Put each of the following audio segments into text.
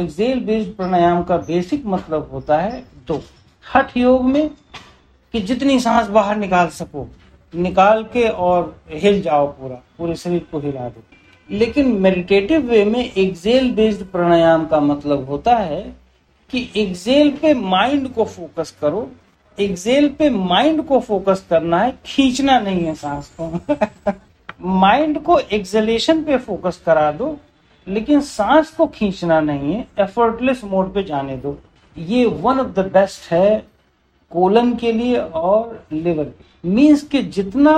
Excel based प्राणायाम का basic मतलब होता है दो। हठ योग में कि जितनी सांस बाहर निकाल सको, निकाल के और हिल जाओ पूरा, पूरे शरीर को हिला दो। लेकिन मेडिटेटिव वे में एक्सेल बेस्ड प्राणायाम का मतलब होता है कि एक्सेल पे माइंड को फोकस करो। एक्सेल पे माइंड को फोकस करना है, खींचना नहीं है सांस को माइंड को एक्सेलेशन पे फोकस करा दो लेकिन सांस को खींचना नहीं है एफर्टलेस मोड पे जाने दो। ये वन ऑफ़ द बेस्ट है कोलन के लिए और लिवर मीन्स कि जितना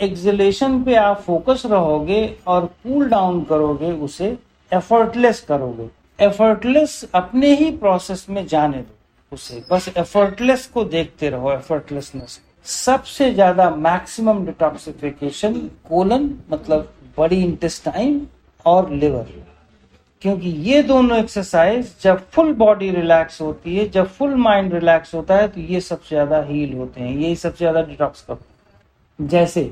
एक्सलेशन पे आप फोकस रहोगे और कूल डाउन करोगे, उसे एफर्टलेस करोगे। एफर्टलेस अपने ही प्रोसेस में जाने दो उसे। बस एफर्टलेस को देखते रहो एफर्टलेसनेस सबसे ज़्यादा मैक्सिमम डिटॉक्सिफिकेशन कोलन मतलब बड़ी इंटेस्टाइन और लिवर क्योंकि ये दोनों एक्सरसाइज जब फुल बॉडी रिलैक्स होती है, जब फुल माइंड रिलैक्स होता है तो ये सबसे ज़्यादा हील होते हैं यही सबसे ज़्यादा डिटॉक्स करते हैं। जैसे,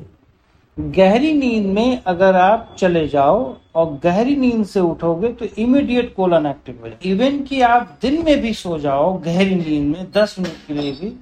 गहरी नींद में अगर आप चले जाओ और गहरी नींद से उठोगे तो इमीडिएट कोलन एक्टिव हो जाए इवन कि आप दिन में भी सो जाओ गहरी नींद में, दस मिनट के लिए भी,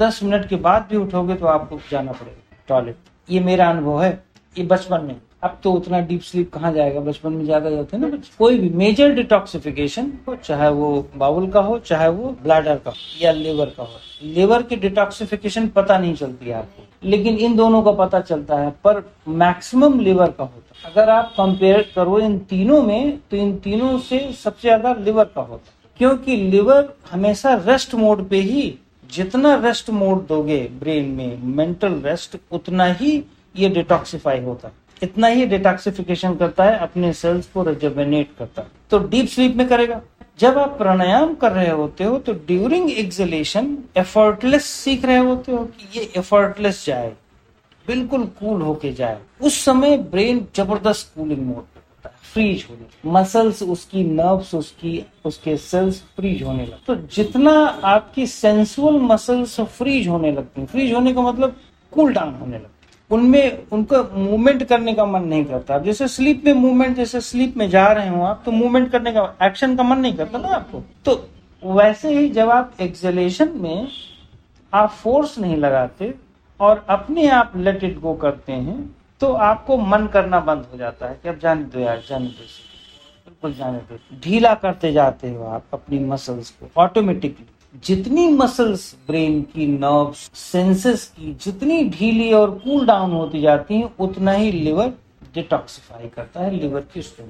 दस मिनट के बाद भी उठोगे तो आपको जाना पड़ेगा टॉयलेट ये मेरा अनुभव है, ये बचपन में। अब तो उतना डीप स्लीप कहाँ जाएगा? बचपन में ज़्यादा जाते हैं ना कोई भी मेजर डिटॉक्सिफिकेशन चाहे वो बाउल का हो, चाहे वो ब्लैडर का हो, या लिवर का हो। लिवर की डिटॉक्सिफिकेशन पता नहीं चलती आपको। लेकिन इन दोनों का पता चलता है, पर मैक्सिमम लिवर का होता है। अगर आप कंपेयर करो इन तीनों में तो इन तीनों से सबसे ज़्यादा लिवर का होता है। क्योंकि लिवर हमेशा रेस्ट मोड पे ही, जितना रेस्ट मोड दोगे ब्रेन में मेंटल रेस्ट उतना ही ये डिटॉक्सिफाई होता है। इतना ही डिटॉक्सिफिकेशन करता है, अपने सेल्स को रिजर्वेनेट करता है। तो डीप स्लीप में करेगा। जब आप प्राणायाम कर रहे होते हो तो ड्यूरिंग एक्सलेशन एफर्टलेस सीख रहे होते हो कि ये एफर्टलेस जाए, बिल्कुल कूल होके जाए। उस समय ब्रेन ज़बरदस्त कूलिंग मोड होता है फ्रीज होने मसल्स उसकी नर्व्स उसकी, उसके सेल्स फ्रीज होने लगते तो जितना आपकी सेंसुअल मसल्स फ्रीज होने लगती फ्रीज होने का मतलब कूल डाउन होने लगता उनमें, उनको मूवमेंट करने का मन नहीं करता। आप जैसे स्लीप में मूवमेंट जैसे स्लीप में जा रहे हो आप तो मूवमेंट करने का एक्शन का मन नहीं करता ना आपको। तो वैसे ही जब आप एक्सलेशन में आप फोर्स नहीं लगाते और अपने आप लेट इट गो करते हैं तो आपको मन करना बंद हो जाता है कि अब जाने दो यार, जाने दो। बिल्कुल जाने दो। ढीला करते जाते हो आप अपनी मसल्स को ऑटोमेटिकली जितनी मसल्स ब्रेन की नर्व्स सेंसेस की, जितनी ढीली और कूल डाउन होती जाती हैं, उतना ही लिवर डिटॉक्सिफाई करता है लिवर की स्टोन